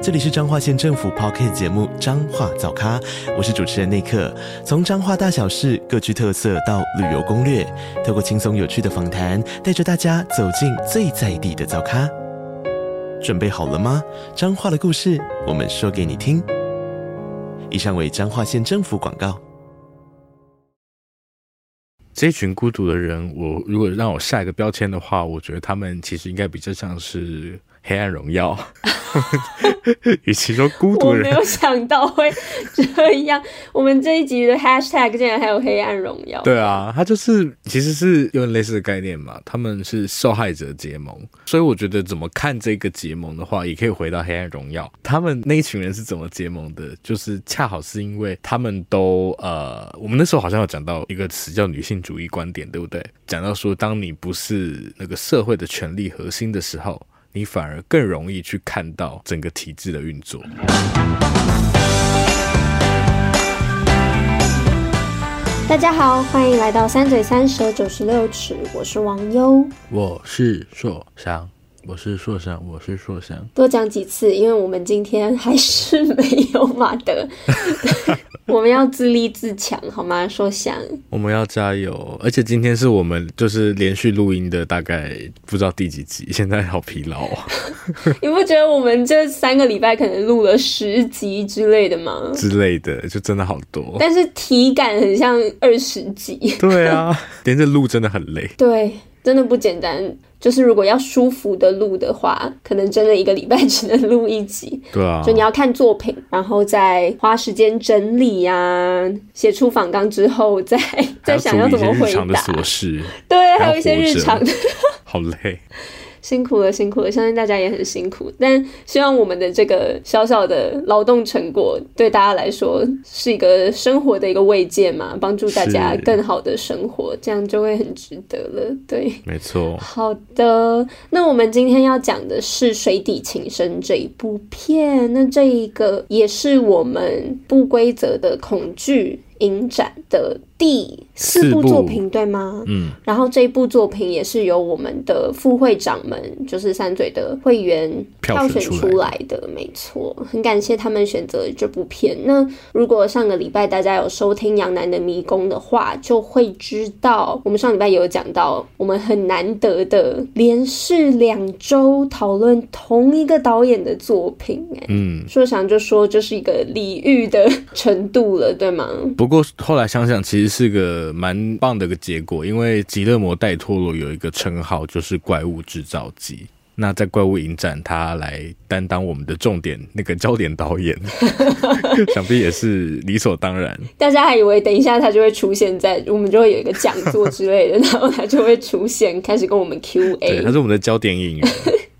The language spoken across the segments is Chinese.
这里是彰化县政府 Podcast 节目《彰化早咖》，我是主持人内克。从彰化大小事各具特色到旅游攻略，透过轻松有趣的访谈，带着大家走进最在地的早咖。准备好了吗？彰化的故事，我们说给你听。以上为彰化县政府广告。这群孤独的人，我如果让我下一个标签的话，我觉得他们其实应该比较像是。黑暗荣耀，与其说孤独人，我没有想到会这样。我们这一集的 hashtag 竟然还有黑暗荣耀。对啊，他就是其实是有点类似的概念嘛。他们是受害者结盟，所以我觉得怎么看这个结盟的话，也可以回到黑暗荣耀。他们那一群人是怎么结盟的？就是恰好是因为他们都呃，我们那时候好像有讲到一个词叫女性主义观点，对不对？讲到说，当你不是那个社会的权力核心的时候。你反而更容易去看到整个体制的运作。大家好，欢迎来到三嘴三舌九十六尺，我是王优，我是硕翔。我是硕翔，我是硕翔。多讲几次，因为我们今天还是没有马德，我们要自立自强，好吗？硕翔，我们要加油。而且今天是我们就是连续录音的大概不知道第几集，现在好疲劳啊！你不觉得我们这三个礼拜可能录了十集之类的吗？之类的，就真的好多。但是体感很像二十集。对啊，连着录真的很累。对，真的不简单。就是如果要舒服的录的话，可能真的一个礼拜只能录一集。对啊，就你要看作品，然后再花时间整理呀、啊，写出访纲之后再，再再想要怎么回答。日常的琐事。对，还有一些日常的。好累。辛苦了，辛苦了，相信大家也很辛苦。但希望我们的这个小小的劳动成果，对大家来说是一个生活的一个慰藉嘛，帮助大家更好的生活，这样就会很值得了。对，没错。好的，那我们今天要讲的是《水底情深》这一部片。那这一个也是我们不规则的恐惧影展的第四部作品，对吗？嗯，然后这一部作品也是由我们的副会长们，就是三嘴的会员票选出来的，没错，很感谢他们选择这部片。那如果上个礼拜大家有收听《杨楠的迷宫》的话，就会知道我们上礼拜有讲到，我们很难得的连续两周讨论同一个导演的作品。哎，嗯，说想就说这是一个礼遇的程度了，对吗？不过后来想想，其实是个蛮棒的一个结果，因为吉勒摩·戴托罗有一个称号，就是怪物制造机。那在怪物影展，他来担当我们的重点那个焦点导演，想必也是理所当然。大家还以为等一下他就会出现在，我们就会有一个讲座之类的，然后他就会出现，开始跟我们 Q&A。对，他是我们的焦点演员。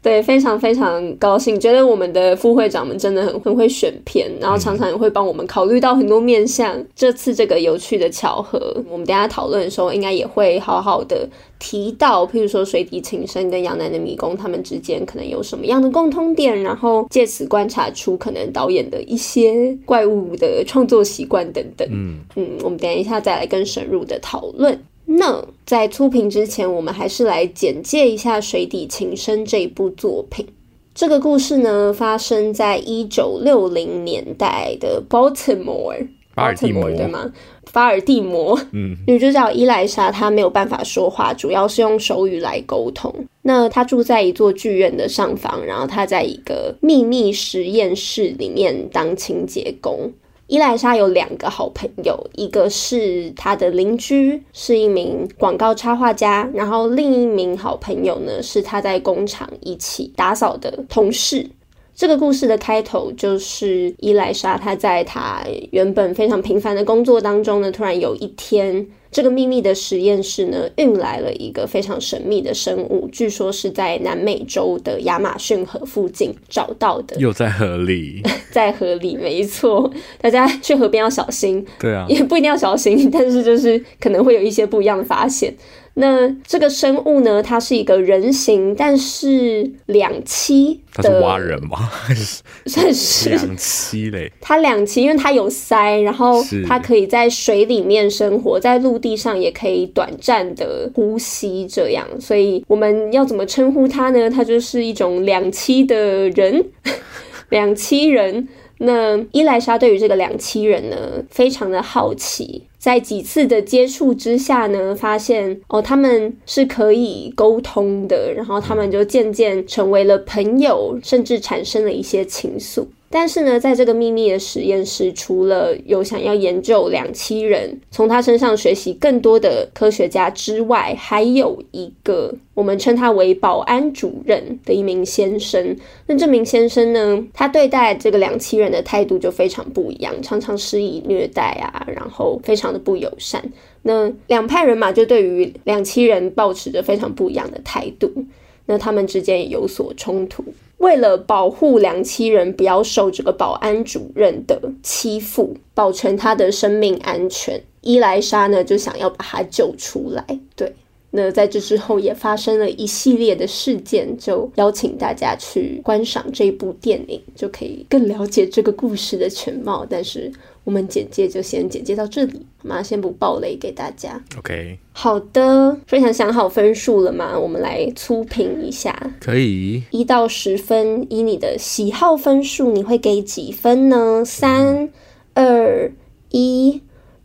对，非常非常高兴，觉得我们的副会长们真的很很会选片，然后常常也会帮我们考虑到很多面向。嗯、这次这个有趣的巧合，我们等下讨论的时候，应该也会好好的提到，譬如说《水底情深》跟《阳男的迷宫》，他们之间可能有什么样的共通点，然后借此观察出可能导演的一些怪物的创作习惯等等。嗯嗯，我们等一下再来更深入的讨论。那在粗评之前，我们还是来简介一下《水底情深》这一部作品。这个故事呢，发生在一九六零年代的 Baltimore，巴尔的摩，对吗？巴尔的摩。嗯，女主角伊莱莎她没有办法说话，主要是用手语来沟通。那她住在一座剧院的上方，然后她在一个秘密实验室里面当清洁工。伊莱莎有两个好朋友，一个是她的邻居，是一名广告插画家，然后另一名好朋友呢，是她在工厂一起打扫的同事。这个故事的开头就是伊莱莎她在她原本非常平凡的工作当中呢，突然有一天。这个秘密的实验室呢，运来了一个非常神秘的生物，据说是在南美洲的亚马逊河附近找到的。又在河里，在河里，没错。大家去河边要小心。对啊，也不一定要小心，但是就是可能会有一些不一样的发现。那这个生物呢，它是一个人形，但是两栖。它是蛙人吗？算是两栖嘞？它两栖，因为它有鳃，然后它可以在水里面生活，在陆地上也可以短暂的呼吸，这样。所以我们要怎么称呼它呢？它就是一种两栖的人，两栖人。那伊莱莎对于这个两栖人呢，非常的好奇。在几次的接触之下呢，发现哦，他们是可以沟通的，然后他们就渐渐成为了朋友，甚至产生了一些情愫。但是呢，在这个秘密的实验室，除了有想要研究两栖人，从他身上学习更多的科学家之外，还有一个我们称他为保安主任的一名先生。那这名先生呢，他对待这个两栖人的态度就非常不一样，常常施以虐待啊，然后非常的不友善。那两派人马就对于两栖人抱持着非常不一样的态度，那他们之间也有所冲突。为了保护两栖人不要受这个保安主任的欺负，保全他的生命安全，伊莱莎呢就想要把他救出来。对，那在这之后也发生了一系列的事件，就邀请大家去观赏这部电影，就可以更了解这个故事的全貌。但是。我们简介就先简介到这里，好吗？先不爆雷给大家。OK，好的，非常想好分数了吗？我们来粗评一下。可以，一到十分，以你的喜好分数，你会给几分呢？三、二、一，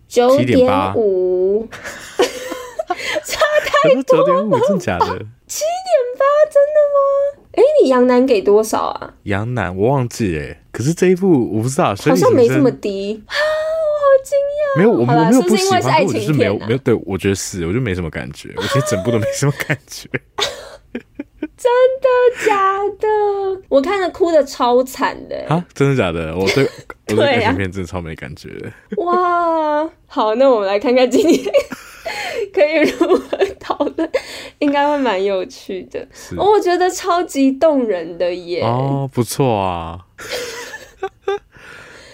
九点五，差太多了。九点五，真的假的？七点八，真的吗？哎，你杨楠给多少啊？杨楠我忘记哎，可是这一部我不知道，好像没这么低啊！我好惊讶。没有，我们没有不喜欢，我只是没有没有。对，我觉得是，我就没什么感觉。我觉得整部都没什么感觉。真的假的？我看了哭的超惨的啊！真的假的？我对我对爱情片真的超没感觉的。哇，好，那我们来看看今天。可以如何讨论？应该会蛮有趣的。哦，我觉得超级动人的耶。哦，不错啊。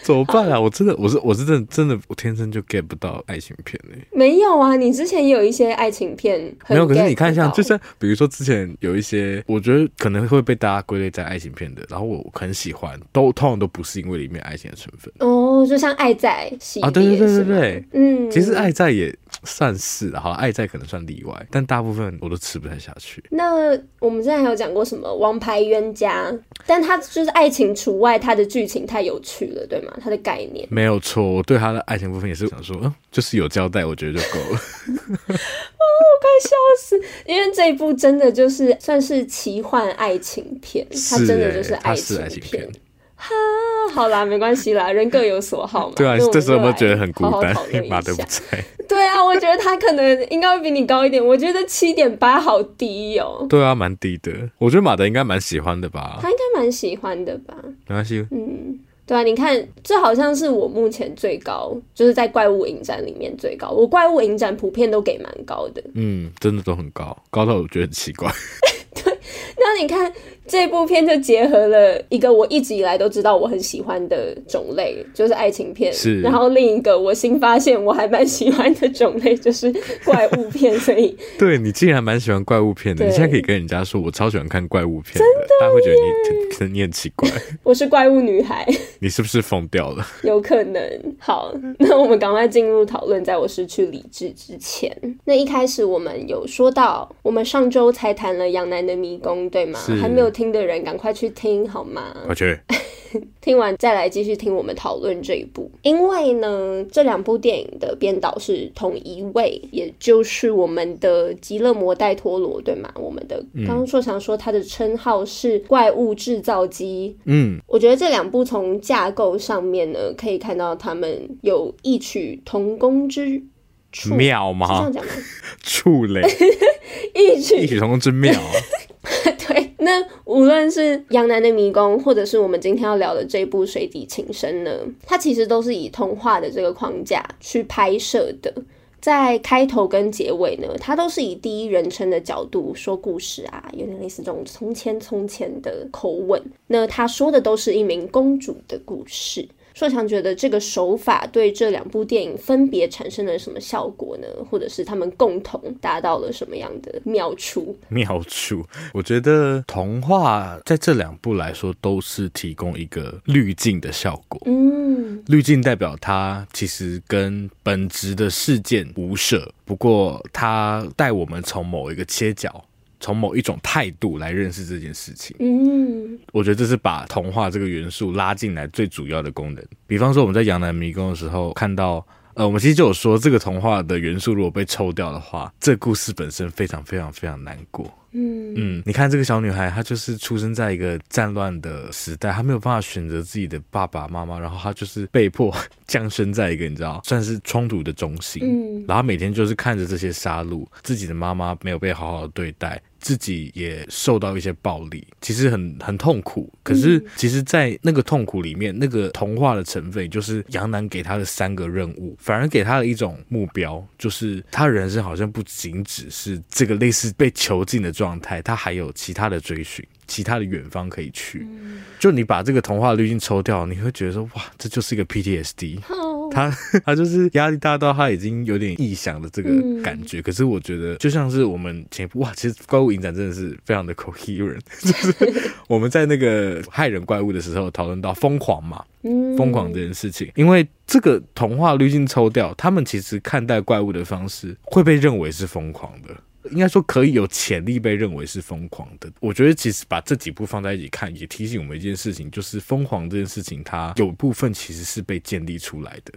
怎么办啊？我真的，我是我是真的真的，我天生就 get 不到爱情片嘞。没有啊，你之前也有一些爱情片，没有。可是你看，一下就像比如说之前有一些，我觉得可能会被大家归类在爱情片的，然后我很喜欢，都通常都不是因为里面爱情的成分。哦，就像爱在系列啊，对对对对对，嗯，其实爱在也算是好，爱在可能算例外，但大部分我都吃不太下去。那我们之前还有讲过什么《王牌冤家》，但他就是爱情除外，他的剧情太有趣了，对吗？他的概念没有错，我对他的爱情部分也是想说，嗯，就是有交代，我觉得就够了。哦，我快笑死！因为这一部真的就是算是奇幻爱情片，它真的就是爱情片。哈，好啦，没关系啦，人各有所好嘛。对啊，这时候有没有觉得很孤单？马德 不在。对啊，我觉得他可能应该会比你高一点。我觉得七点八好低哦。对啊，蛮低的。我觉得马德应该蛮喜欢的吧？他应该蛮喜欢的吧？没关系。嗯。对啊，你看，这好像是我目前最高，就是在怪物影展里面最高。我怪物影展普遍都给蛮高的，嗯，真的都很高，高到我觉得很奇怪。对，那你看。这部片就结合了一个我一直以来都知道我很喜欢的种类，就是爱情片。是，然后另一个我新发现我还蛮喜欢的种类就是怪物片。所以，对，你竟然蛮喜欢怪物片的，你现在可以跟人家说我超喜欢看怪物片的，真的，大家会觉得你可能你很奇怪。我是怪物女孩，你是不是疯掉了？有可能。好，那我们赶快进入讨论，在我失去理智之前。那一开始我们有说到，我们上周才谈了《杨楠的迷宫》，对吗？还没有。听的人赶快去听好吗？快 去听完再来继续听我们讨论这一部。因为呢，这两部电影的编导是同一位，也就是我们的吉勒摩·戴托罗，对吗？我们的刚刚说想说他的称号是怪物制造机。嗯，我觉得这两部从架构上面呢，可以看到他们有异曲同工之处。妙吗？是这样讲吗？触雷，异曲异曲同工之妙。对，那无论是《羊男的迷宫》，或者是我们今天要聊的这部《水底情深》呢，它其实都是以童话的这个框架去拍摄的。在开头跟结尾呢，它都是以第一人称的角度说故事啊，有点类似这种从前从前的口吻。那他说的都是一名公主的故事。硕强觉得这个手法对这两部电影分别产生了什么效果呢？或者是他们共同达到了什么样的妙处？妙处，我觉得童话在这两部来说都是提供一个滤镜的效果。嗯，滤镜代表它其实跟本质的事件无涉，不过它带我们从某一个切角。从某一种态度来认识这件事情，嗯，我觉得这是把童话这个元素拉进来最主要的功能。比方说，我们在《杨南迷宫》的时候看到，呃，我们其实就有说，这个童话的元素如果被抽掉的话，这故事本身非常非常非常难过。嗯嗯，你看这个小女孩，她就是出生在一个战乱的时代，她没有办法选择自己的爸爸妈妈，然后她就是被迫降生在一个你知道算是冲突的中心，嗯，然后每天就是看着这些杀戮，自己的妈妈没有被好好的对待。自己也受到一些暴力，其实很很痛苦。可是，其实，在那个痛苦里面，那个童话的成分就是杨楠给他的三个任务，反而给他的一种目标，就是他人生好像不仅只是这个类似被囚禁的状态，他还有其他的追寻，其他的远方可以去。就你把这个童话滤镜抽掉，你会觉得说，哇，这就是一个 PTSD。他他 就是压力大到他已经有点臆想的这个感觉，嗯、可是我觉得就像是我们前一部哇，其实怪物影展真的是非常的 coherent，就是我们在那个害人怪物的时候讨论到疯狂嘛，疯狂这件事情，因为这个童话滤镜抽掉，他们其实看待怪物的方式会被认为是疯狂的。应该说可以有潜力被认为是疯狂的。我觉得其实把这几部放在一起看，也提醒我们一件事情，就是疯狂这件事情，它有部分其实是被建立出来的，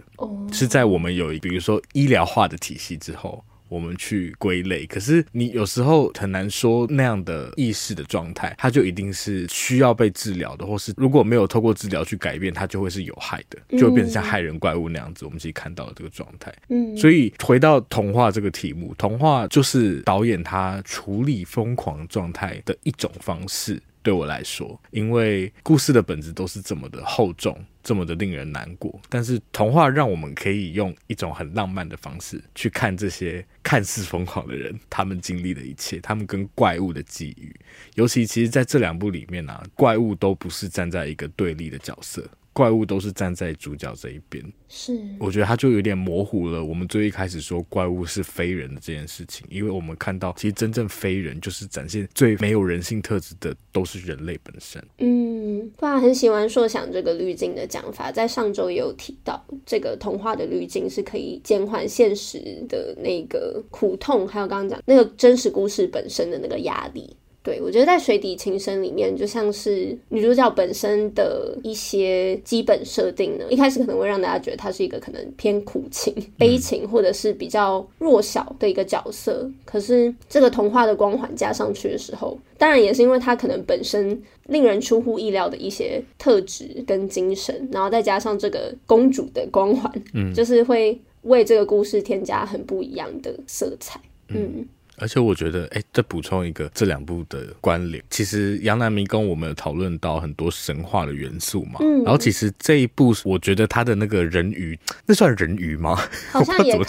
是在我们有比如说医疗化的体系之后。我们去归类，可是你有时候很难说那样的意识的状态，它就一定是需要被治疗的，或是如果没有透过治疗去改变，它就会是有害的，就会变成像害人怪物那样子。我们自己看到的这个状态，嗯，所以回到童话这个题目，童话就是导演他处理疯狂状态的一种方式。对我来说，因为故事的本质都是这么的厚重，这么的令人难过。但是童话让我们可以用一种很浪漫的方式去看这些看似疯狂的人，他们经历的一切，他们跟怪物的际遇。尤其其实在这两部里面呢，怪物都不是站在一个对立的角色。怪物都是站在主角这一边，是，我觉得他就有点模糊了。我们最一开始说怪物是非人的这件事情，因为我们看到其实真正非人就是展现最没有人性特质的，都是人类本身。嗯，不然很喜欢硕想这个滤镜的讲法，在上周也有提到，这个童话的滤镜是可以减缓现实的那个苦痛，还有刚刚讲那个真实故事本身的那个压力。对，我觉得在水底情深里面，就像是女主角本身的一些基本设定呢，一开始可能会让大家觉得她是一个可能偏苦情、悲情，或者是比较弱小的一个角色。可是这个童话的光环加上去的时候，当然也是因为她可能本身令人出乎意料的一些特质跟精神，然后再加上这个公主的光环，嗯，就是会为这个故事添加很不一样的色彩，嗯。嗯而且我觉得，哎，再补充一个这两部的关联。其实《杨南迷宫》我们有讨论到很多神话的元素嘛。嗯。然后其实这一部，我觉得它的那个人鱼，那算人鱼吗？好像也可以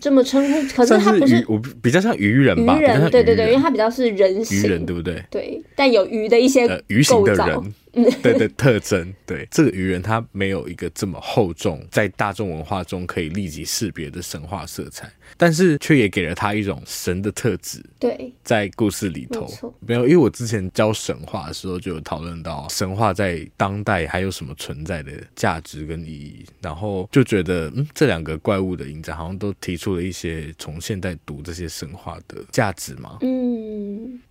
这么称呼。可是它不是，我比较像鱼人吧？鱼人，对对对，因为它比较是人形。鱼人对不对？对，但有鱼的一些鱼形的人。对的 特征，对这个鱼人，他没有一个这么厚重，在大众文化中可以立即识别的神话色彩，但是却也给了他一种神的特质。对，在故事里头没有，因为我之前教神话的时候就有讨论到神话在当代还有什么存在的价值跟意义，然后就觉得，嗯，这两个怪物的影展好像都提出了一些从现代读这些神话的价值嘛。嗯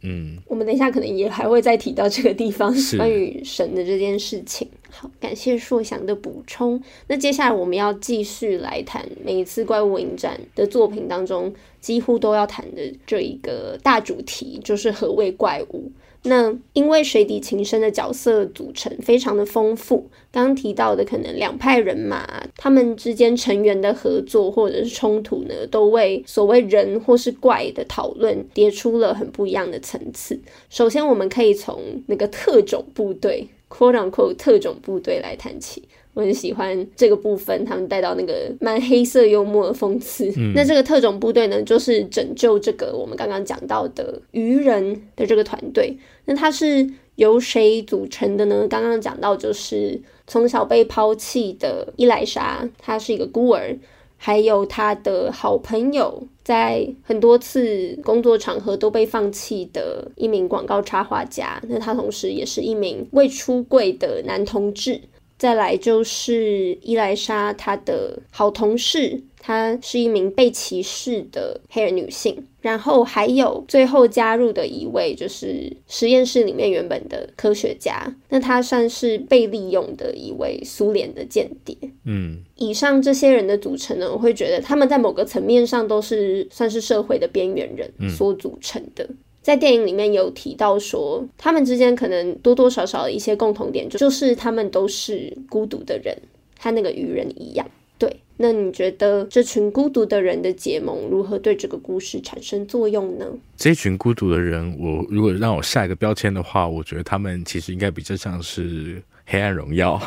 嗯，我们等一下可能也还会再提到这个地方关于。神的这件事情，好，感谢硕翔的补充。那接下来我们要继续来谈每一次怪物影展的作品当中几乎都要谈的这一个大主题，就是何谓怪物。那因为水底情深的角色组成非常的丰富，刚刚提到的可能两派人马，他们之间成员的合作或者是冲突呢，都为所谓人或是怪的讨论叠出了很不一样的层次。首先，我们可以从那个特种部队 （quote unquote） 特种部队来谈起。我很喜欢这个部分，他们带到那个蛮黑色幽默的讽刺。嗯、那这个特种部队呢，就是拯救这个我们刚刚讲到的鱼人的这个团队。那他是由谁组成的呢？刚刚讲到就是从小被抛弃的伊莱莎，她是一个孤儿，还有他的好朋友，在很多次工作场合都被放弃的一名广告插画家。那他同时也是一名未出柜的男同志。再来就是伊莱莎，她的好同事，她是一名被歧视的黑人女性。然后还有最后加入的一位，就是实验室里面原本的科学家，那他算是被利用的一位苏联的间谍。嗯，以上这些人的组成呢，我会觉得他们在某个层面上都是算是社会的边缘人所组成的。在电影里面有提到说，他们之间可能多多少少的一些共同点，就是他们都是孤独的人，和那个鱼人一样。对，那你觉得这群孤独的人的结盟如何对这个故事产生作用呢？这群孤独的人，我如果让我下一个标签的话，我觉得他们其实应该比较像是。黑暗荣耀，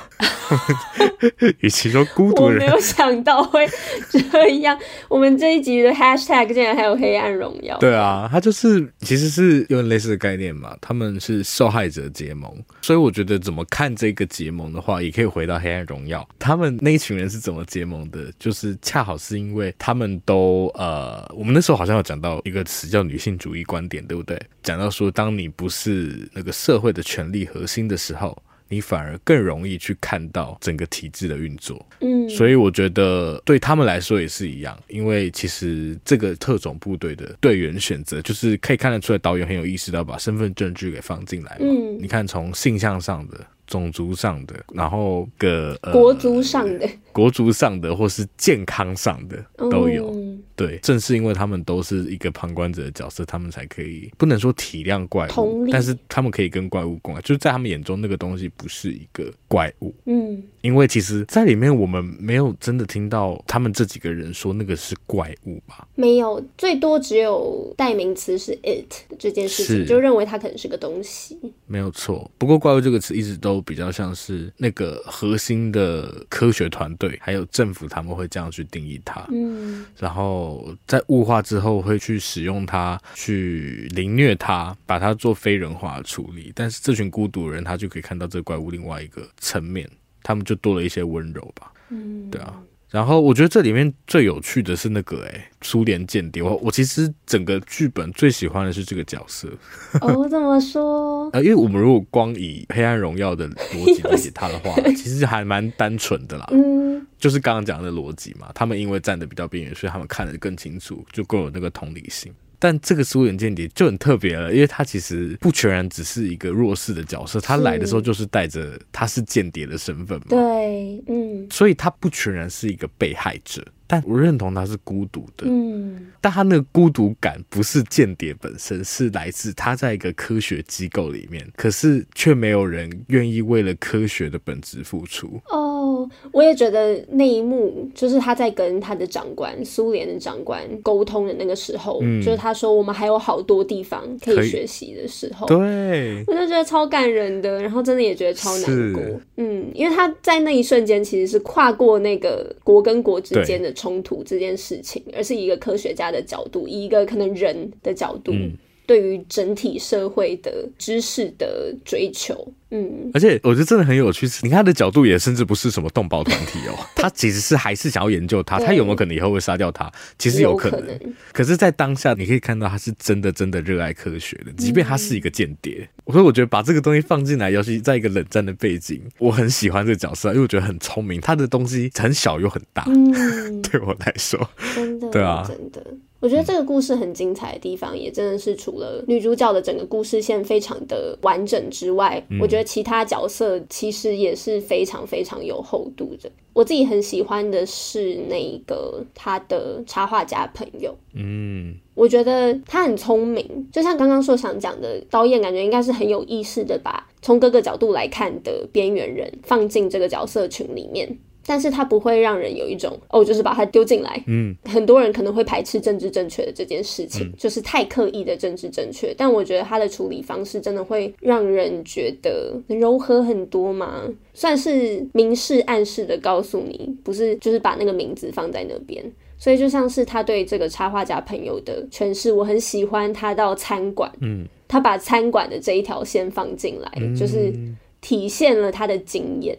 与其说孤独人，我没有想到会这样。我们这一集的 hashtag 竟然还有黑暗荣耀。对啊，它就是其实是有点类似的概念嘛。他们是受害者结盟，所以我觉得怎么看这个结盟的话，也可以回到黑暗荣耀。他们那一群人是怎么结盟的？就是恰好是因为他们都呃，我们那时候好像有讲到一个词叫女性主义观点，对不对？讲到说，当你不是那个社会的权力核心的时候。你反而更容易去看到整个体制的运作，嗯，所以我觉得对他们来说也是一样，因为其实这个特种部队的队员选择，就是可以看得出来导演很有意识到把身份证据给放进来嘛。嗯，你看从性向上的、种族上的，然后个、呃、国族上的。国族上的或是健康上的都有，嗯，对，正是因为他们都是一个旁观者的角色，他们才可以不能说体谅怪物，但是他们可以跟怪物共，就是在他们眼中那个东西不是一个怪物，嗯，因为其实，在里面我们没有真的听到他们这几个人说那个是怪物吧？没有，最多只有代名词是 it 这件事情，就认为它可能是个东西，没有错。不过怪物这个词一直都比较像是那个核心的科学团队。还有政府他们会这样去定义它，嗯，然后在物化之后会去使用它，去凌虐它，把它做非人化的处理。但是这群孤独人，他就可以看到这个怪物另外一个层面，他们就多了一些温柔吧，嗯，对啊。然后我觉得这里面最有趣的是那个哎，苏联间谍。我我其实整个剧本最喜欢的是这个角色。哦，我怎么说？呃，因为我们如果光以《黑暗荣耀》的逻辑理解他的话，其实还蛮单纯的啦。嗯，就是刚刚讲的逻辑嘛。他们因为站的比较边缘，所以他们看得更清楚，就更有那个同理心。但这个苏联间谍就很特别了，因为他其实不全然只是一个弱势的角色，他来的时候就是带着他是间谍的身份嘛。对，嗯，所以他不全然是一个被害者。但我认同他是孤独的，嗯，但他那个孤独感不是间谍本身，是来自他在一个科学机构里面，可是却没有人愿意为了科学的本质付出。哦，我也觉得那一幕就是他在跟他的长官，苏联的长官沟通的那个时候，嗯，就是他说我们还有好多地方可以学习的时候，对，我就觉得超感人的，然后真的也觉得超难过，嗯，因为他在那一瞬间其实是跨过那个国跟国之间的。冲突这件事情，而是一个科学家的角度，以一个可能人的角度，嗯、对于整体社会的知识的追求。嗯，而且我觉得真的很有趣，你看他的角度也甚至不是什么动保团体哦，他其实是还是想要研究他，他有没有可能以后会杀掉他？其实有可能，可能，可是，在当下你可以看到他是真的真的热爱科学的，即便他是一个间谍。所以我觉得把这个东西放进来，尤其在一个冷战的背景，我很喜欢这个角色，因为我觉得很聪明，他的东西很小又很大，嗯，对我来说，真的，对啊，真的。我觉得这个故事很精彩的地方，也真的是除了女主角的整个故事线非常的完整之外，我觉得其他角色其实也是非常非常有厚度的。我自己很喜欢的是那个他的插画家朋友，嗯，我觉得他很聪明，就像刚刚说想讲的，导演感觉应该是很有意识的把从各个角度来看的边缘人放进这个角色群里面。但是他不会让人有一种哦，就是把它丢进来。嗯，很多人可能会排斥政治正确的这件事情，嗯，就是太刻意的政治正确。但我觉得他的处理方式真的会让人觉得柔和很多嘛，算是明示暗示的告诉你，不是就是把那个名字放在那边。所以就像是他对这个插画家朋友的诠释，我很喜欢他到餐馆，嗯，他把餐馆的这一条线放进来，嗯，就是体现了他的经验。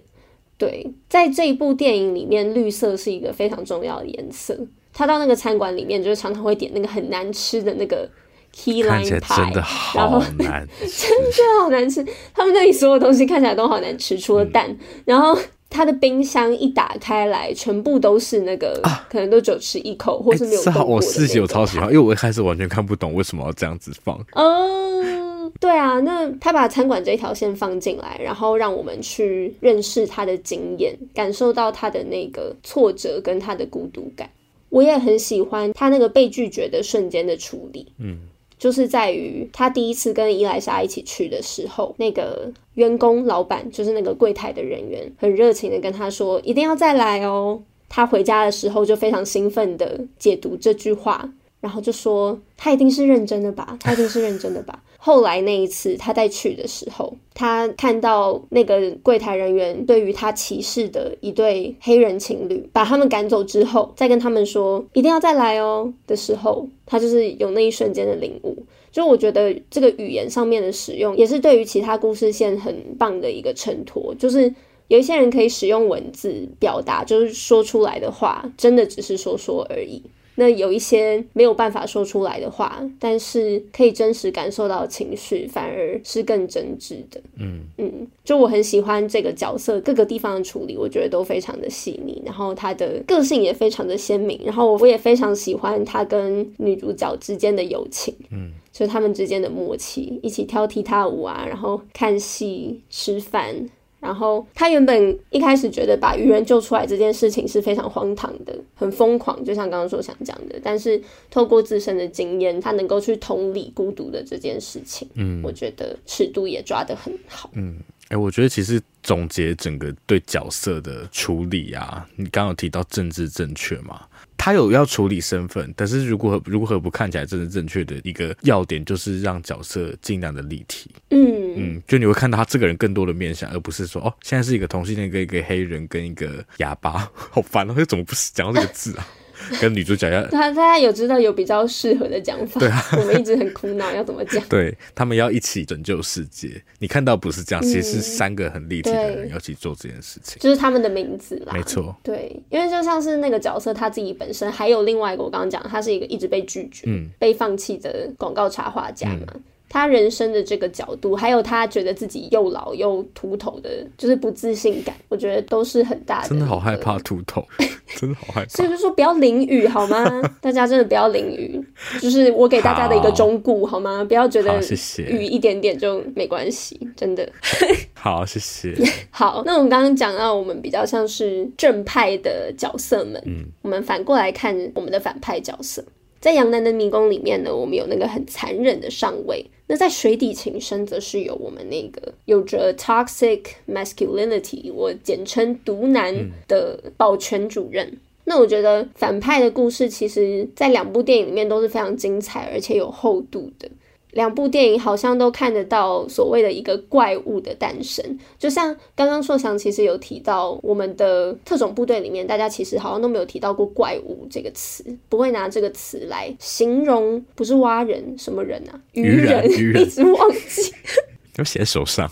对，在这一部电影里面，绿色是一个非常重要的颜色。他到那个餐馆里面，就是常常会点那个很难吃的那个 key lime pie，真的好难吃，真的好难吃。他们那里所有东西看起来都好难吃，除了蛋。嗯、然后他的冰箱一打开来，全部都是那个，啊、可能都只有吃一口，或是没有动过的、那个。我四喜我超喜欢，因为我一开始完全看不懂为什么要这样子放。嗯，对啊，那他把餐馆这条线放进来，然后让我们去认识他的经验，感受到他的那个挫折跟他的孤独感。我也很喜欢他那个被拒绝的瞬间的处理，嗯，就是在于他第一次跟伊莱莎一起去的时候，那个员工老板就是那个柜台的人员，很热情的跟他说一定要再来哦。他回家的时候就非常兴奋的解读这句话，然后就说他一定是认真的吧，他一定是认真的吧。后来那一次他再去的时候，他看到那个柜台人员对于他歧视的一对黑人情侣，把他们赶走之后，再跟他们说一定要再来哦的时候，他就是有那一瞬间的领悟。就我觉得这个语言上面的使用，也是对于其他故事线很棒的一个衬托。就是有一些人可以使用文字表达，就是说出来的话，真的只是说说而已。那有一些没有办法说出来的话，但是可以真实感受到情绪，反而是更真挚的。嗯嗯，就我很喜欢这个角色各个地方的处理，我觉得都非常的细腻，然后他的个性也非常的鲜明，然后我也非常喜欢他跟女主角之间的友情。嗯，就是他们之间的默契，一起跳踢踏舞啊，然后看戏、吃饭。然后他原本一开始觉得把鱼人救出来这件事情是非常荒唐的，很疯狂，就像刚刚说想讲的。但是透过自身的经验，他能够去同理孤独的这件事情，嗯，我觉得尺度也抓得很好。嗯，哎，我觉得其实总结整个对角色的处理啊，你刚刚有提到政治正确嘛？他有要处理身份，但是如果如何不看起来真的正确的一个要点，就是让角色尽量的立体。嗯嗯，就你会看到他这个人更多的面相，而不是说哦，现在是一个同性恋跟一个黑人跟一个哑巴，好烦哦，又怎么不是讲到这个字啊？跟女主角要 他他有知道有比较适合的讲法，对啊，我们一直很苦恼要怎么讲。对，他们要一起拯救世界，你看到不是这样，其实是三个很立体的人要一起做这件事情，就是他们的名字啦，没错。对，因为就像是那个角色他自己本身，还有另外一个我刚刚讲，他是一个一直被拒绝、嗯、被放弃的广告插画家嘛。嗯他人生的这个角度，还有他觉得自己又老又秃头的，就是不自信感，我觉得都是很大的。真的好害怕秃头，真的好害怕。所以就说不要淋雨好吗？大家真的不要淋雨，就是我给大家的一个忠告好吗？不要觉得雨一点点就没关系，真的。好，谢谢。好，那我们刚刚讲到，我们比较像是正派的角色们，嗯，我们反过来看我们的反派角色。在《羊男的迷宫》里面呢，我们有那个很残忍的上尉；那在《水底情深》则是有我们那个有着 toxic masculinity，我简称毒男的保全主任。嗯、那我觉得反派的故事，其实在两部电影里面都是非常精彩，而且有厚度的。两部电影好像都看得到所谓的一个怪物的诞生，就像刚刚硕翔其实有提到，我们的特种部队里面，大家其实好像都没有提到过怪物这个词，不会拿这个词来形容，不是蛙人什么人啊？鱼人，鱼人 一直忘记，都写手上，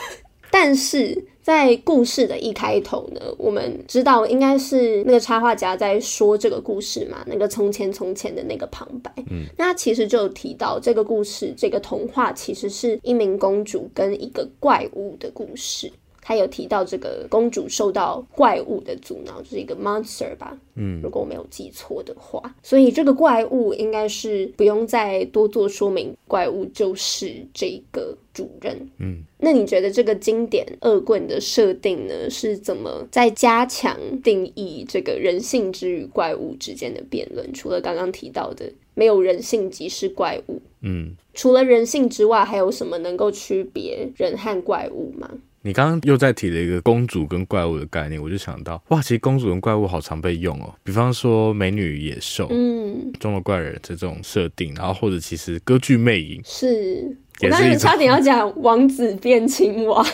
但是。在故事的一开头呢，我们知道应该是那个插画家在说这个故事嘛，那个从前从前的那个旁白。嗯，那其实就有提到这个故事，这个童话其实是一名公主跟一个怪物的故事。他有提到这个公主受到怪物的阻挠，就是一个 monster 吧？嗯，如果我没有记错的话，所以这个怪物应该是不用再多做说明，怪物就是这个主人。嗯，那你觉得这个经典恶棍的设定呢，是怎么在加强定义这个人性之与怪物之间的辩论？除了刚刚提到的没有人性即是怪物，嗯，除了人性之外，还有什么能够区别人和怪物吗？你刚刚又在提了一个公主跟怪物的概念，我就想到，哇，其实公主跟怪物好常被用哦。比方说美女野兽，嗯，钟楼怪人这种设定，然后或者其实歌剧魅影是。我刚才差点要讲王子变青蛙，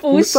不是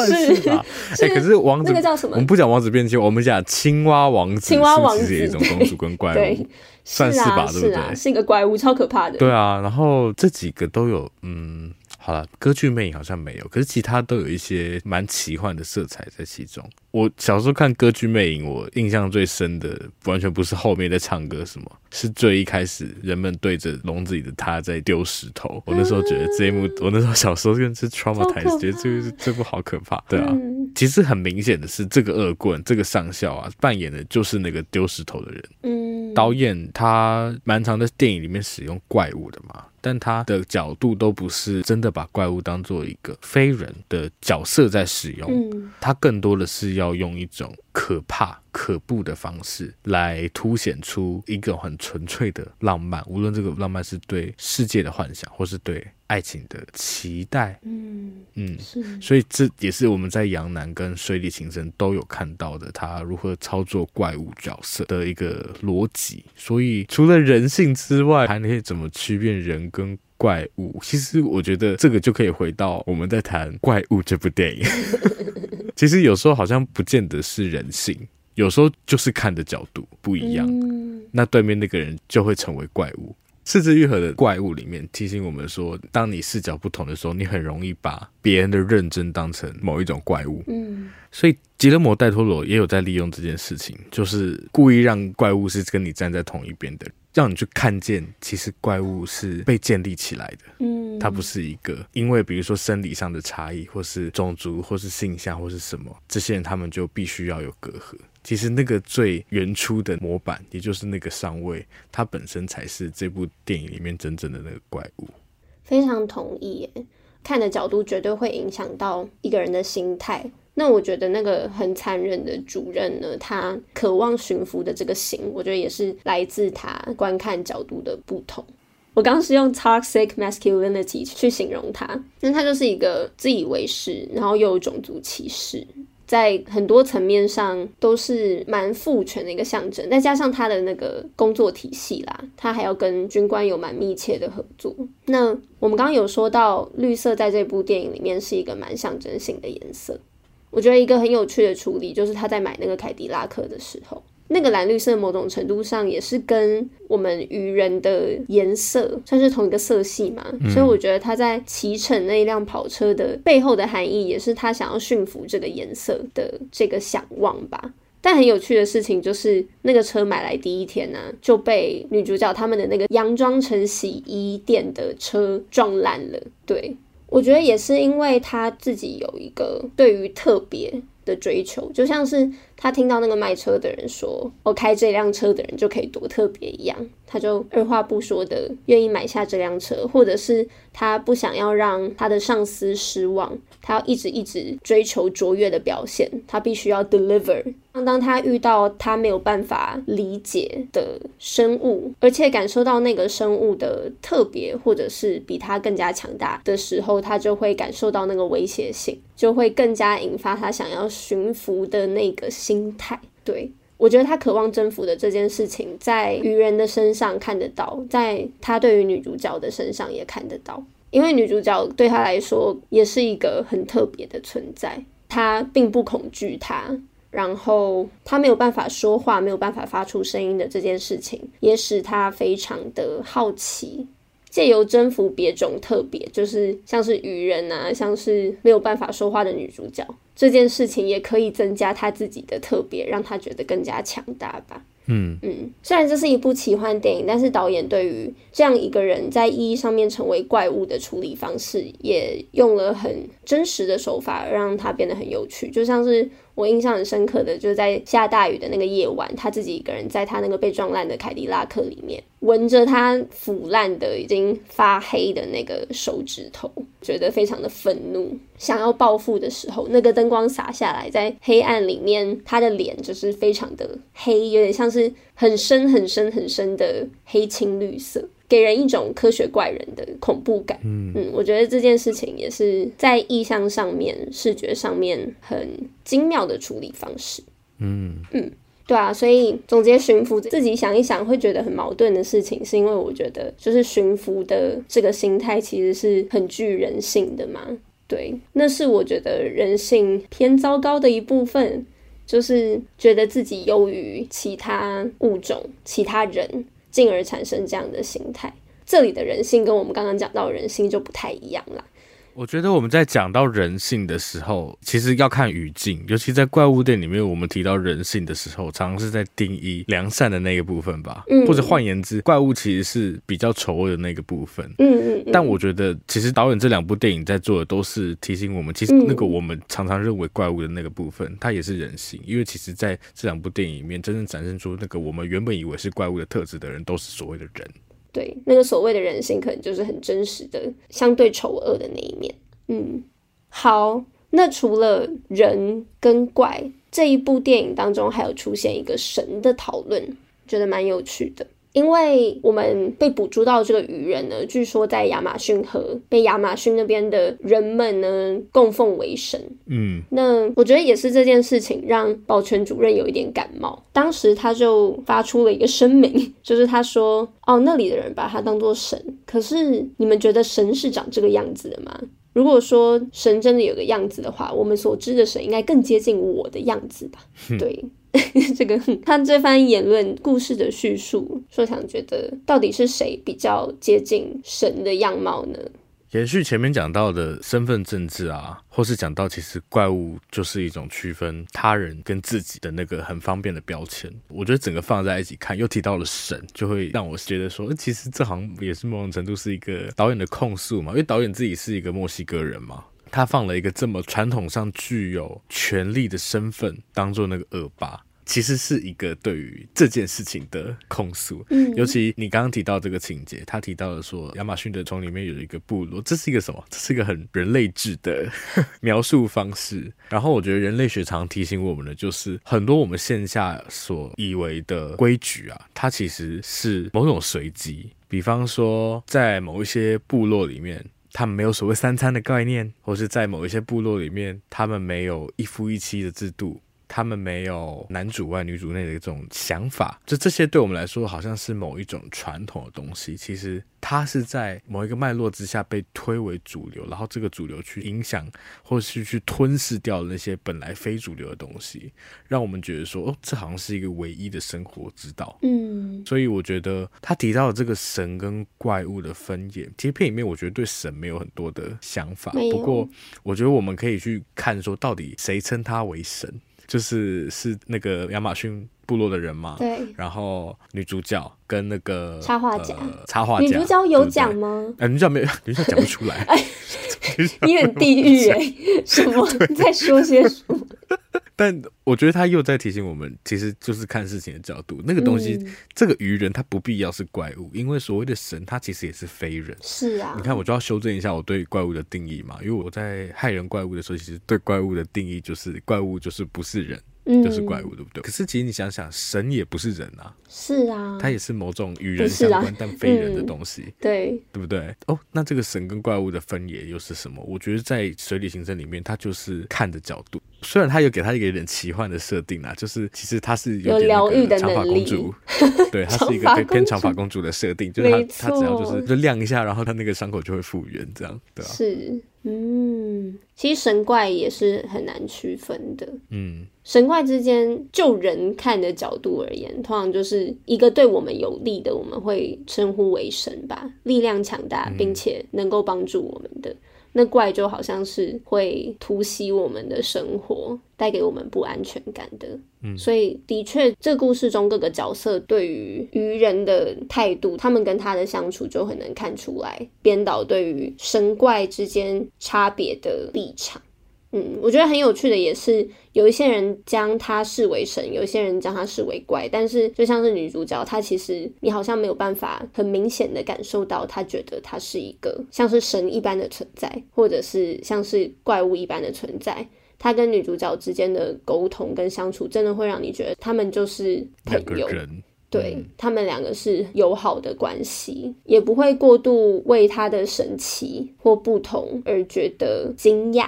吧？哎、欸，可是王子那个叫什么？我们不讲王子变青蛙，我们讲青蛙王子。青蛙王子是一种公主跟怪物，对算是吧？是啊、对不对？是啊，是一个怪物，超可怕的。对啊，然后这几个都有，嗯。好了，歌剧魅影好像没有，可是其他都有一些蛮奇幻的色彩在其中。我小时候看歌剧魅影，我印象最深的完全不是后面在唱歌什么，是最一开始人们对着笼子里的他在丢石头。我那时候觉得这一幕，我那时候小时候真的是 traumatized，觉得这个这部好可怕。对啊，其实很明显的是，这个恶棍，这个上校啊，扮演的就是那个丢石头的人。嗯，导演他蛮常在电影里面使用怪物的嘛。但他的角度都不是真的把怪物当做一个非人的角色在使用，嗯，他更多的是要用一种可怕、可怖的方式来凸显出一个很纯粹的浪漫，无论这个浪漫是对世界的幻想，或是对爱情的期待，嗯嗯，是，所以这也是我们在杨楠跟水里情深都有看到的，他如何操作怪物角色的一个逻辑。所以除了人性之外，还可以怎么区辨人跟怪物？其实我觉得这个就可以回到我们在谈《怪物》这部电影。其实有时候好像不见得是人性，有时候就是看的角度不一样，那对面那个人就会成为怪物。是枝裕和的怪物里面提醒我们说，当你视角不同的时候，你很容易把别人的认真当成某一种怪物。嗯，所以吉勒摩·戴托罗也有在利用这件事情，就是故意让怪物是跟你站在同一边的，让你去看见，其实怪物是被建立起来的。嗯，它不是一个因为比如说生理上的差异，或是种族，或是性向，或是什么，这些人他们就必须要有隔阂。其实那个最原初的模板，也就是那个上位，它本身才是这部电影里面真正的那个怪物。非常同意耶，看的角度绝对会影响到一个人的心态。那我觉得那个很残忍的主任呢，他渴望驯服的这个心，我觉得也是来自他观看角度的不同。我刚刚是用 toxic masculinity 去形容他，那他就是一个自以为是，然后又有种族歧视。在很多层面上都是蛮父权的一个象征，再加上他的那个工作体系啦，他还要跟军官有蛮密切的合作。那我们刚刚有说到绿色在这部电影里面是一个蛮象征性的颜色，我觉得一个很有趣的处理就是他在买那个凯迪拉克的时候。那个蓝绿色某种程度上也是跟我们鱼人的颜色算是同一个色系嘛，嗯、所以我觉得他在骑乘那一辆跑车的背后的含义，也是他想要驯服这个颜色的这个想望吧。但很有趣的事情就是，那个车买来第一天呢、啊，就被女主角他们的那个佯装成洗衣店的车撞烂了。对，我觉得也是因为他自己有一个对于特别的追求，就像是他听到那个卖车的人说：“我开这辆车的人就可以多特别一样。”他就二话不说的愿意买下这辆车，或者是他不想要让他的上司失望，他要一直一直追求卓越的表现，他必须要 deliver。当他遇到他没有办法理解的生物，而且感受到那个生物的特别，或者是比他更加强大的时候，他就会感受到那个威胁性，就会更加引发他想要驯服的那个心态。对。我觉得他渴望征服的这件事情，在愚人的身上看得到，在他对于女主角的身上也看得到。因为女主角对他来说也是一个很特别的存在，他并不恐惧他，然后他没有办法说话，没有办法发出声音的这件事情，也使他非常的好奇。借由征服别种特别，就是像是愚人啊，像是没有办法说话的女主角，这件事情也可以增加他自己的特别，让他觉得更加强大吧。嗯嗯，虽然这是一部奇幻电影，但是导演对于这样一个人在意义上面成为怪物的处理方式，也用了很真实的手法，让他变得很有趣，就像是。我印象很深刻的，就是在下大雨的那个夜晚，他自己一个人在他那个被撞烂的凯迪拉克里面，闻着他腐烂的、已经发黑的那个手指头，觉得非常的愤怒，想要报复的时候，那个灯光洒下来，在黑暗里面，他的脸就是非常的黑，有点像是很深很深很深的黑青绿色。给人一种科学怪人的恐怖感。嗯嗯，我觉得这件事情也是在意象上面、视觉上面很精妙的处理方式。嗯嗯。对啊，所以总结驯服自己想一想，会觉得很矛盾的事情，是因为我觉得就是驯服的这个心态其实是很具人性的嘛。对，那是我觉得人性偏糟糕的一部分，就是觉得自己优于其他物种、其他人，进而产生这样的心态。这里的人性跟我们刚刚讲到的人性就不太一样了。我觉得我们在讲到人性的时候，其实要看语境，尤其在怪物店里面，我们提到人性的时候，常常是在定义良善的那个部分吧。嗯，或者换言之，怪物其实是比较丑恶的那个部分。嗯嗯，嗯。但我觉得，其实导演这两部电影在做的都是提醒我们，其实那个我们常常认为怪物的那个部分，它也是人性。因为其实在这两部电影里面，真正展现出那个我们原本以为是怪物的特质的人，都是所谓的人。对，那个所谓的人性，可能就是很真实的，相对丑恶的那一面。嗯，好，那除了人跟怪这一部电影当中，还有出现一个神的讨论，觉得蛮有趣的。因为我们被捕捉到这个鱼人呢，据说在亚马逊河被亚马逊那边的人们呢供奉为神。嗯，那我觉得也是这件事情让保全主任有一点感冒。当时他就发出了一个声明，就是他说：“哦，那里的人把他当做神，可是你们觉得神是长这个样子的吗？如果说神真的有个样子的话，我们所知的神应该更接近我的样子吧？”对。这个他这番言论故事的叙述，说想觉得到底是谁比较接近神的样貌呢？延续前面讲到的身份政治啊，或是讲到其实怪物就是一种区分他人跟自己的那个很方便的标签。我觉得整个放在一起看，又提到了神，就会让我觉得说，其实这好像也是某种程度是一个导演的控诉嘛，因为导演自己是一个墨西哥人嘛。他放了一个这么传统上具有权力的身份，当做那个恶霸，其实是一个对于这件事情的控诉。嗯，尤其你刚刚提到这个情节，他提到了说亚马逊的丛里面有一个部落，这是一个什么？这是一个很人类质的 描述方式。然后我觉得人类学常提醒我们的，就是很多我们线下所以为的规矩啊，它其实是某种随机。比方说，在某一些部落里面。他们没有所谓三餐的概念，或是在某一些部落里面，他们没有一夫一妻的制度。他们没有男主外女主内的这种想法，就这些对我们来说好像是某一种传统的东西。其实它是在某一个脉络之下被推为主流，然后这个主流去影响或是去吞噬掉那些本来非主流的东西，让我们觉得说，哦，这好像是一个唯一的生活之道。嗯，所以我觉得他提到的这个神跟怪物的分野，其实片里面我觉得对神没有很多的想法。不过我觉得我们可以去看说，到底谁称他为神。就是是那个亚马逊部落的人嘛，对。然后女主角跟那个插画家，呃、插画家，女主角有讲吗？哎、呃，女主角没有，女主角讲不出来。哎，你很地狱哎、欸，什么你 在说些什么？但我觉得他又在提醒我们，其实就是看事情的角度。那个东西，嗯、这个愚人他不必要是怪物，因为所谓的神，他其实也是非人。是啊，你看，我就要修正一下我对怪物的定义嘛，因为我在害人怪物的时候，其实对怪物的定义就是怪物就是不是人。就是怪物，对不对？可是其实你想想，神也不是人啊，是啊，他也是某种与人相关但非人的东西，对，对不对？哦，那这个神跟怪物的分野又是什么？我觉得在《水底情深》里面，它就是看的角度。虽然他有给他一个有点奇幻的设定啊，就是其实他是有疗愈的长发公主，对，他是一个偏长发公主。的设定，就是他他只要就是就亮一下，然后他那个伤口就会复原，这样对吧？是，嗯，其实神怪也是很难区分的，嗯。神怪之间，就人看的角度而言，通常就是一个对我们有利的，我们会称呼为神吧，力量强大，并且能够帮助我们的。嗯、那怪就好像是会突袭我们的生活，带给我们不安全感的。嗯，所以的确，这故事中各个角色对于愚人的态度，他们跟他的相处就很能看出来，编导对于神怪之间差别的立场。嗯，我觉得很有趣的也是，有一些人将他视为神，有一些人将他视为怪。但是，就像是女主角，她其实你好像没有办法很明显的感受到，她觉得她是一个像是神一般的存在，或者是像是怪物一般的存在。她跟女主角之间的沟通跟相处，真的会让你觉得他们就是朋友。对，他们两个是友好的关系，也不会过度为他的神奇或不同而觉得惊讶，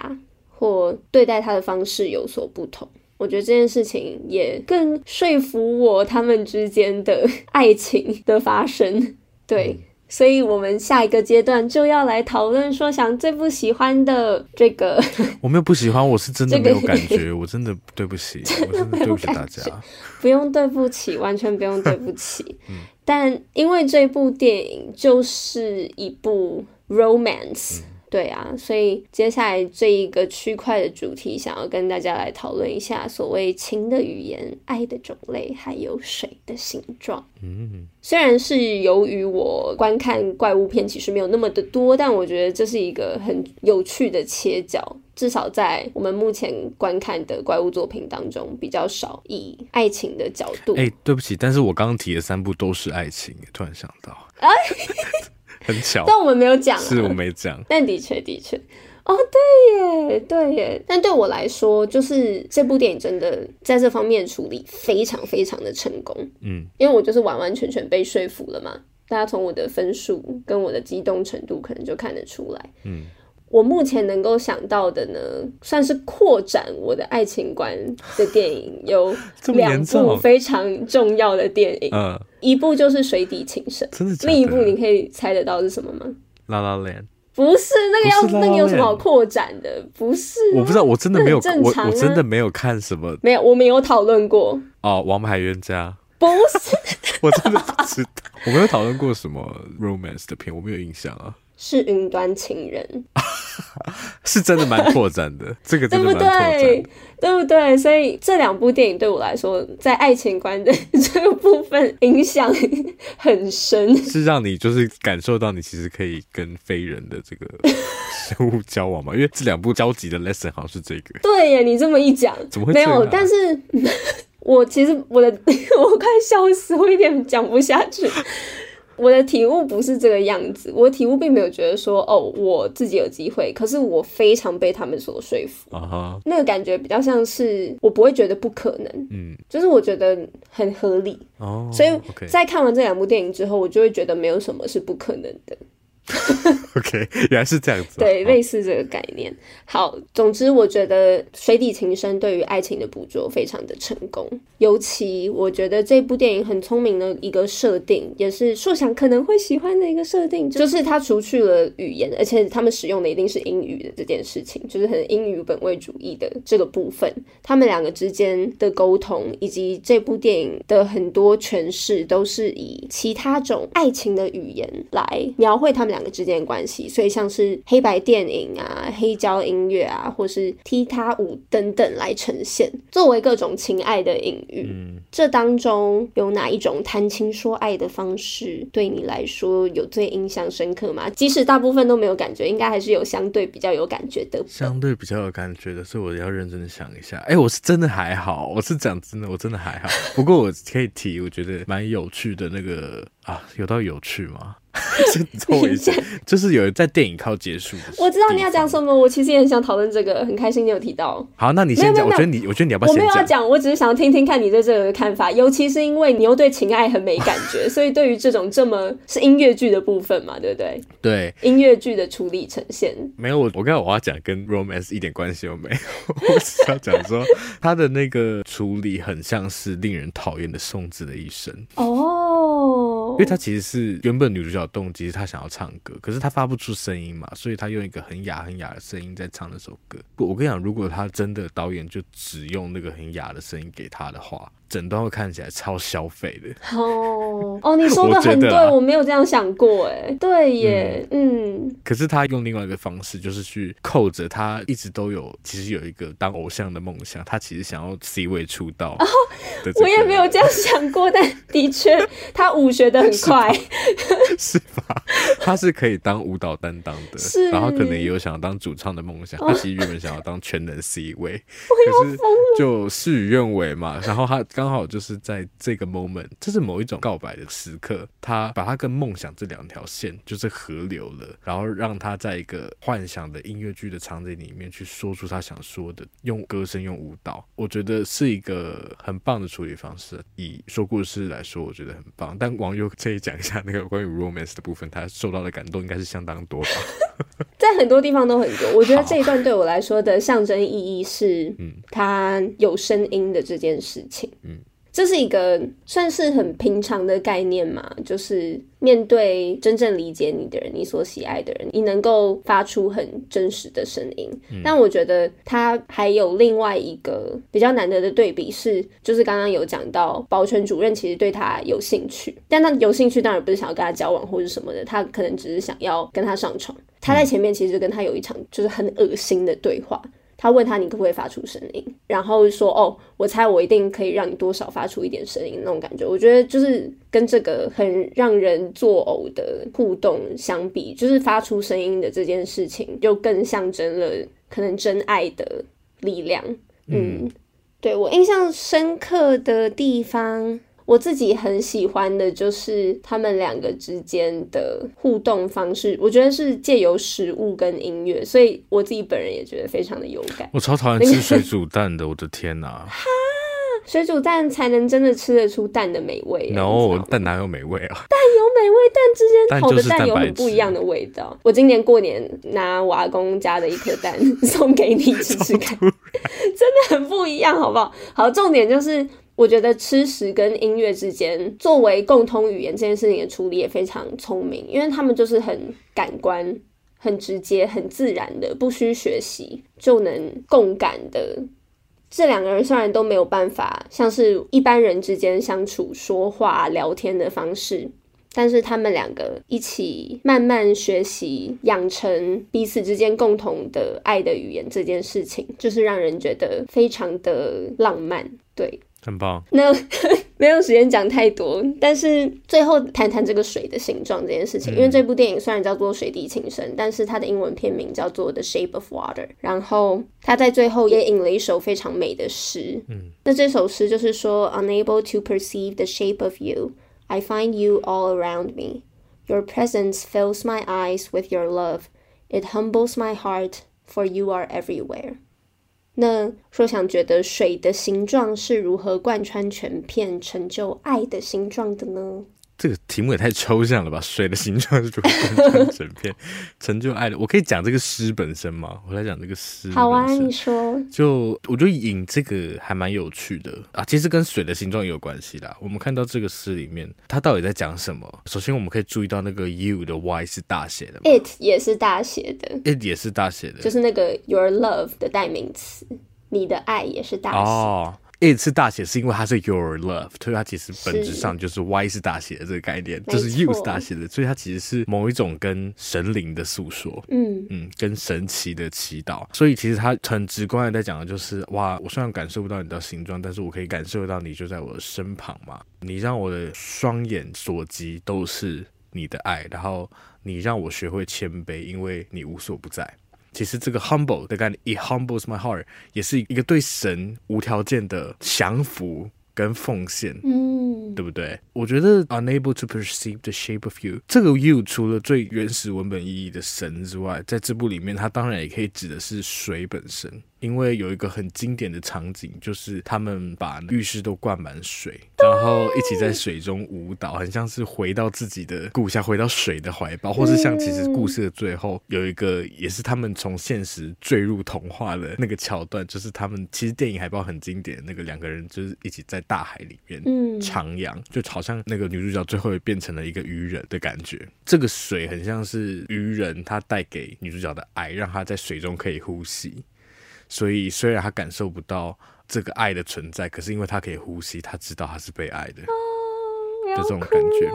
或对待他的方式有所不同。我觉得这件事情也更说服我他们之间的 爱情的发生。对。所以，我们下一个阶段就要来讨论说，想最不喜欢的这个。我没有不喜欢，我是真的没有感觉，我真的对不起，我真的对不起大家。不用对不起，完全不用对不起。但因为这部电影就是一部 romance。对啊，所以接下来这一个区块的主题，想要跟大家来讨论一下所谓情的语言、爱的种类，还有水的形状。嗯，虽然是由于我观看怪物片其实没有那么的多，但我觉得这是一个很有趣的切角，至少在我们目前观看的怪物作品当中比较少以爱情的角度。哎，对不起，但是我刚刚提的三部都是爱情，突然想到。啊 很巧，但我们没有讲，是我没讲。但的确，的确，哦，对耶，对耶。但对我来说，就是这部电影真的在这方面处理非常非常的成功。嗯，因为我就是完完全全被说服了嘛。大家从我的分数跟我的激动程度，可能就看得出来。嗯。我目前能够想到的呢，算是扩展我的爱情观的电影有 两部非常重要的电影，嗯，一部就是《水底情深》，真的假的？另一部你可以猜得到是什么吗？拉拉链？不是，那个要那个有什么好扩展的？不是，我不知道，我真的没有，我我真的没有看什么，没有，我没有讨论过哦，《王牌冤家》不是，我真的不知道，我没有讨论过什么 romance 的片，我没有印象啊。是云端情人，是真的蛮拓展的，这个真的蛮拓展的，对不对？对不对？所以这两部电影对我来说，在爱情观的这个部分影响很深，是让你就是感受到你其实可以跟非人的这个生物交往嘛？因为这两部交集的 lesson 好像是这个。对耶，你这么一讲，怎么会？没有，但是我其实我的我快笑死，我一点讲不下去。我的体悟不是这个样子，我的体悟并没有觉得说哦，我自己有机会，可是我非常被他们所说服，uh huh. 那个感觉比较像是我不会觉得不可能，嗯，就是我觉得很合理，oh, 所以在看完这两部电影之后，我就会觉得没有什么是不可能的。OK，原来是这样子。对，类似这个概念。好，总之我觉得《水底情深》对于爱情的捕捉非常的成功。尤其我觉得这部电影很聪明的一个设定，也是硕想可能会喜欢的一个设定，就是它除去了语言，而且他们使用的一定是英语的这件事情，就是很英语本位主义的这个部分。他们两个之间的沟通，以及这部电影的很多诠释，都是以其他种爱情的语言来描绘他们两个之间的关系，所以像是黑白电影啊、黑胶音乐啊，或是踢踏舞等等来呈现，作为各种情爱的隐喻。嗯，这当中有哪一种谈情说爱的方式对你来说有最印象深刻吗？即使大部分都没有感觉，应该还是有相对比较有感觉的。相对比较有感觉的，所以我要认真的想一下。哎，我是真的还好，我是讲真的，我真的还好。不过我可以提，我觉得蛮有趣的那个啊，有到有趣吗？一下，就是有人在电影靠结束。我知道你要讲什么，我其实也很想讨论这个，很开心你有提到。好，那你先讲。我觉得你，我觉得你要不要？我没有要讲，我只是想听听看你对这个的看法。尤其是因为你又对情爱很没感觉，所以对于这种这么是音乐剧的部分嘛，对不对？对，音乐剧的处理呈现。没有，我我刚才我要讲跟 romance 一点关系都没有。我是要讲说他的那个处理很像是令人讨厌的宋子的一生哦，因为他其实是原本女主角动机是他想要。唱歌，可是他发不出声音嘛，所以他用一个很哑很哑的声音在唱那首歌。我跟你讲，如果他真的导演就只用那个很哑的声音给他的话。整段会看起来超消费的哦哦，你 说的很对，我，我没有这样想过哎，对耶，嗯，嗯。可是他用另外一个方式，就是去扣着他一直都有，其实有一个当偶像的梦想，他其实想要 C 位出道。哦，我也没有这样想过，但的确他舞学的很快，是吧？他是可以当舞蹈担当的，是，然后可能也有想要当主唱的梦想。他其实原本想要当全能 C 位，可是就事与愿违嘛，然后他。刚好就是在这个 moment，这是某一种告白的时刻，他把他跟梦想这两条线就是合流了，然后让他在一个幻想的音乐剧的场景里面去说出他想说的，用歌声，用舞蹈，我觉得是一个很棒的处理方式。以说故事来说，我觉得很棒。但网友可以讲一下那个关于 romance 的部分，他受到的感动应该是相当多吧？在很多地方都很多。我觉得这一段对我来说的象征意义是，嗯，它有声音的这件事情，嗯。这是一个算是很平常的概念嘛，就是面对真正理解你的人，你所喜爱的人，你能够发出很真实的声音。嗯。但我觉得他还有另外一个比较难得的对比是，就是刚刚有讲到保全主任其实对他有兴趣，但他有兴趣当然不是想要跟他交往或者什么的，他可能只是想要跟他上床。他在前面其实跟他有一场就是很恶心的对话。他问他，你可不可以发出声音，然后说哦，我猜我一定可以让你多少发出一点声音那种感觉。我觉得就是跟这个很让人作呕的互动相比，就是发出声音的这件事情，就更象征了可能真爱的力量。嗯，嗯对，我印象深刻的地方。我自己很喜欢的就是他们两个之间的互动方式，我觉得是借由食物跟音乐，所以我自己本人也觉得非常的有感。我超讨厌吃水煮蛋的，我的天哪！哈，水煮蛋才能真的吃得出蛋的美味。No，蛋哪有美味啊？蛋有美味，蛋之间烤的蛋有很不一样的味道。我今年过年拿我阿公家的一颗蛋 送给你吃吃看，真的很不一样，好不好？好，重点就是。我觉得吃食跟音乐之间作为共通语言这件事情的处理也非常聪明，因为他们就是很感官、很直接、很自然的，不需学习就能共感的。这两个人虽然都没有办法像是一般人之间相处、说话、聊天的方式，但是他们两个一起慢慢学习，养成彼此之间共同的爱的语言，这件事情就是让人觉得非常的浪漫。对。很棒。那没有时间讲太多，但是最后谈谈这个水的形状这件事情。因为这部电影虽然叫做《水底情深》，但是它的英文片名叫做《The Shape of Water》。然后他在最后也引了一首非常美的诗。嗯，那这首诗就是说：“Unable to perceive the shape of you, I find you all around me. Your presence fills my eyes with your love. It humbles my heart, for you are everywhere.” 那说想觉得水的形状是如何贯穿全片，成就爱的形状的呢？这个题目也太抽象了吧！水的形状是如何贯穿整片，成就爱的。我可以讲这个诗本身吗？我来讲这个诗。好啊，你说。就我觉得引这个还蛮有趣的啊，其实跟水的形状也有关系啦。我们看到这个诗里面，它到底在讲什么？首先，我们可以注意到那个 you 的 y 是大写的，it 也是大写的，it 也是大写的，就是那个 your love 的代名词，你的爱也是大写。哦 it 是大写，是因为它是 your love，所以它其实本质上就是 y 是大写的这个概念，就是 you 是大写的，所以它其实是某一种跟神灵的诉说，嗯嗯，跟神奇的祈祷。所以其实它很直观的在讲的就是，哇，我虽然感受不到你的形状，但是我可以感受到你就在我的身旁嘛。你让我的双眼所及都是你的爱，然后你让我学会谦卑，因为你无所不在。其实这个 humble 的概念，it humbles my heart，也是一个对神无条件的降服跟奉献，嗯，对不对？我觉得 unable to perceive the shape of you，这个 you 除了最原始文本意义的神之外，在这部里面，它当然也可以指的是水本身。因为有一个很经典的场景，就是他们把浴室都灌满水，然后一起在水中舞蹈，很像是回到自己的故乡，回到水的怀抱，或是像其实故事的最后有一个，也是他们从现实坠入童话的那个桥段，就是他们其实电影海报很经典，那个两个人就是一起在大海里面徜徉，就好像那个女主角最后也变成了一个鱼人的感觉。这个水很像是鱼人，他带给女主角的爱，让她在水中可以呼吸。所以，虽然她感受不到这个爱的存在，可是因为她可以呼吸，她知道她是被爱的，哦、的这种感觉。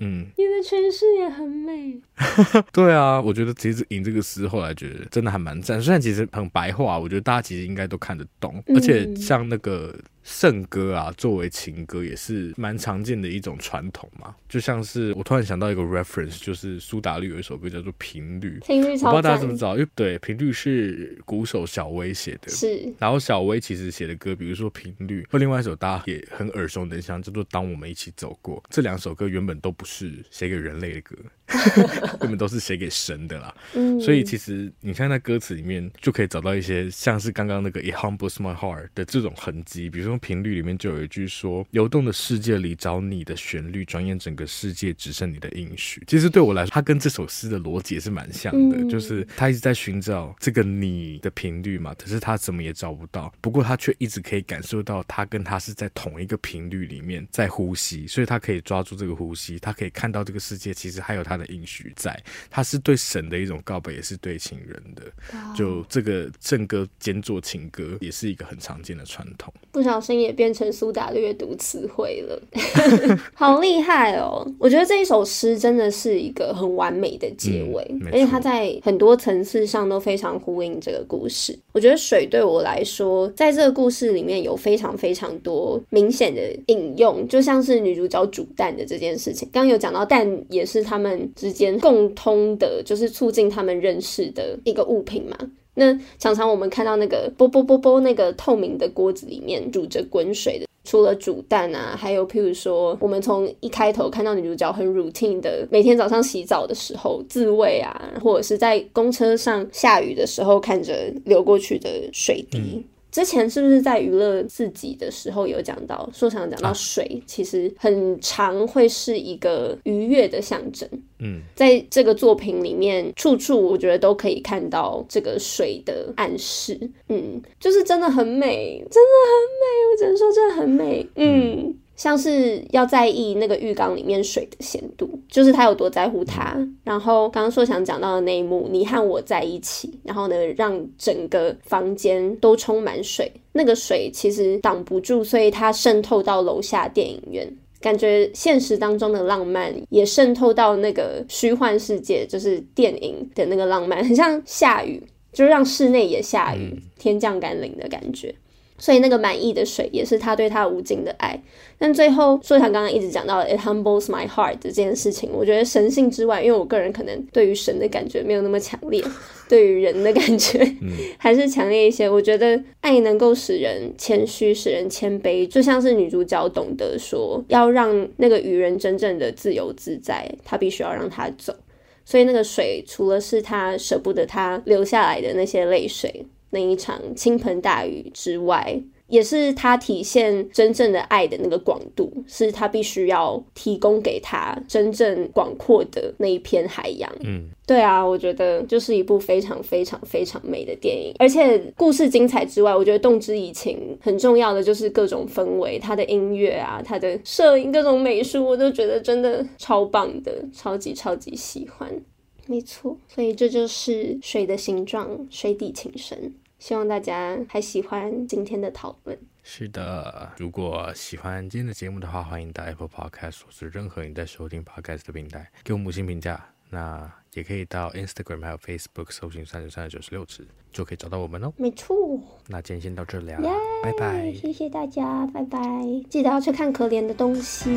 嗯，你的诠释也很美。对啊，我觉得其实引这个诗后来觉得真的还蛮赞。虽然其实很白话，我觉得大家其实应该都看得懂。嗯、而且像那个圣歌啊，作为情歌也是蛮常见的一种传统嘛。就像是我突然想到一个 reference，就是苏打绿有一首歌叫做《频率》，频率超。我不知道大家怎么知道，因为对，频率是鼓手小薇写的。是。然后小薇其实写的歌，比如说《频率》，或另外一首大家也很耳熟能详，叫做《当我们一起走过》。这两首歌原本都不是写给人类的歌，根本都是写给神的啦。嗯。所以其实你看那歌词里面，就可以找到一些像是刚刚那个 It humbles my heart 的这种痕迹，比如说。频率里面就有一句说：“流动的世界里找你的旋律，转眼整个世界只剩你的应许。”其实对我来说，它跟这首诗的逻辑也是蛮像的，嗯、就是他一直在寻找这个你的频率嘛，可是他怎么也找不到。不过他却一直可以感受到，他跟他是在同一个频率里面在呼吸，所以他可以抓住这个呼吸，他可以看到这个世界其实还有他的应许在。他是对神的一种告白，也是对情人的。就这个正歌兼作情歌，也是一个很常见的传统。不小心也变成苏打绿阅读词汇了，好厉害哦！我觉得这一首诗真的是一个很完美的结尾，嗯、而且它在很多层次上都非常呼应这个故事。我觉得水对我来说，在这个故事里面有非常非常多明显的引用，就像是女主角煮蛋的这件事情。刚刚有讲到蛋也是他们之间共通的，就是促进他们认识的一个物品嘛。那常常我们看到那个啵啵啵啵那个透明的锅子里面煮着滚水的，除了煮蛋啊，还有譬如说，我们从一开头看到女主角很 routine 的每天早上洗澡的时候自慰啊，或者是在公车上下雨的时候看着流过去的水滴。之前是不是在娱乐自己的时候有讲到，说想讲到水其实很常会是一个愉悦的象征。嗯，在这个作品里面，处处我觉得都可以看到这个水的暗示。嗯，就是真的很美，真的很美，我只能说真的很美。嗯。嗯像是要在意那个浴缸里面水的咸度，就是他有多在乎它。然后刚刚硕想讲到的那一幕，你和我在一起，然后呢，让整个房间都充满水。那个水其实挡不住，所以它渗透到楼下电影院，感觉现实当中的浪漫也渗透到那个虚幻世界，就是电影的那个浪漫，很像下雨，就让室内也下雨，天降甘霖的感觉。所以那个满意的水也是他对他无尽的爱。但最后，说像刚刚一直讲到 “it humbles my heart” 这件事情，我觉得神性之外，因为我个人可能对于神的感觉没有那么强烈，对于人的感觉 还是强烈一些。我觉得爱能够使人谦虚，使人谦卑，就像是女主角懂得说，要让那个渔人真正的自由自在，他必须要让他走。所以那个水，除了是他舍不得他流下来的那些泪水。那一场倾盆大雨之外，也是他体现真正的爱的那个广度，是他必须要提供给他真正广阔的那一片海洋。嗯，对啊，我觉得就是一部非常非常非常美的电影，而且故事精彩之外，我觉得动之以情很重要的就是各种氛围，它的音乐啊，它的摄影，各种美术，我都觉得真的超棒的，超级超级喜欢。没错，所以这就是水的形状，水底情深。希望大家还喜欢今天的讨论。是的，如果喜欢今天的节目的话，欢迎到 Apple Podcast 或是任何你在收听 Podcast 的平台给我们五星评价。那也可以到 Instagram 还有 Facebook 搜寻三十三的九十六次，就可以找到我们哦。没错。那今天先到这里啊，yeah, 拜拜。谢谢大家，拜拜。记得要去看可怜的东西。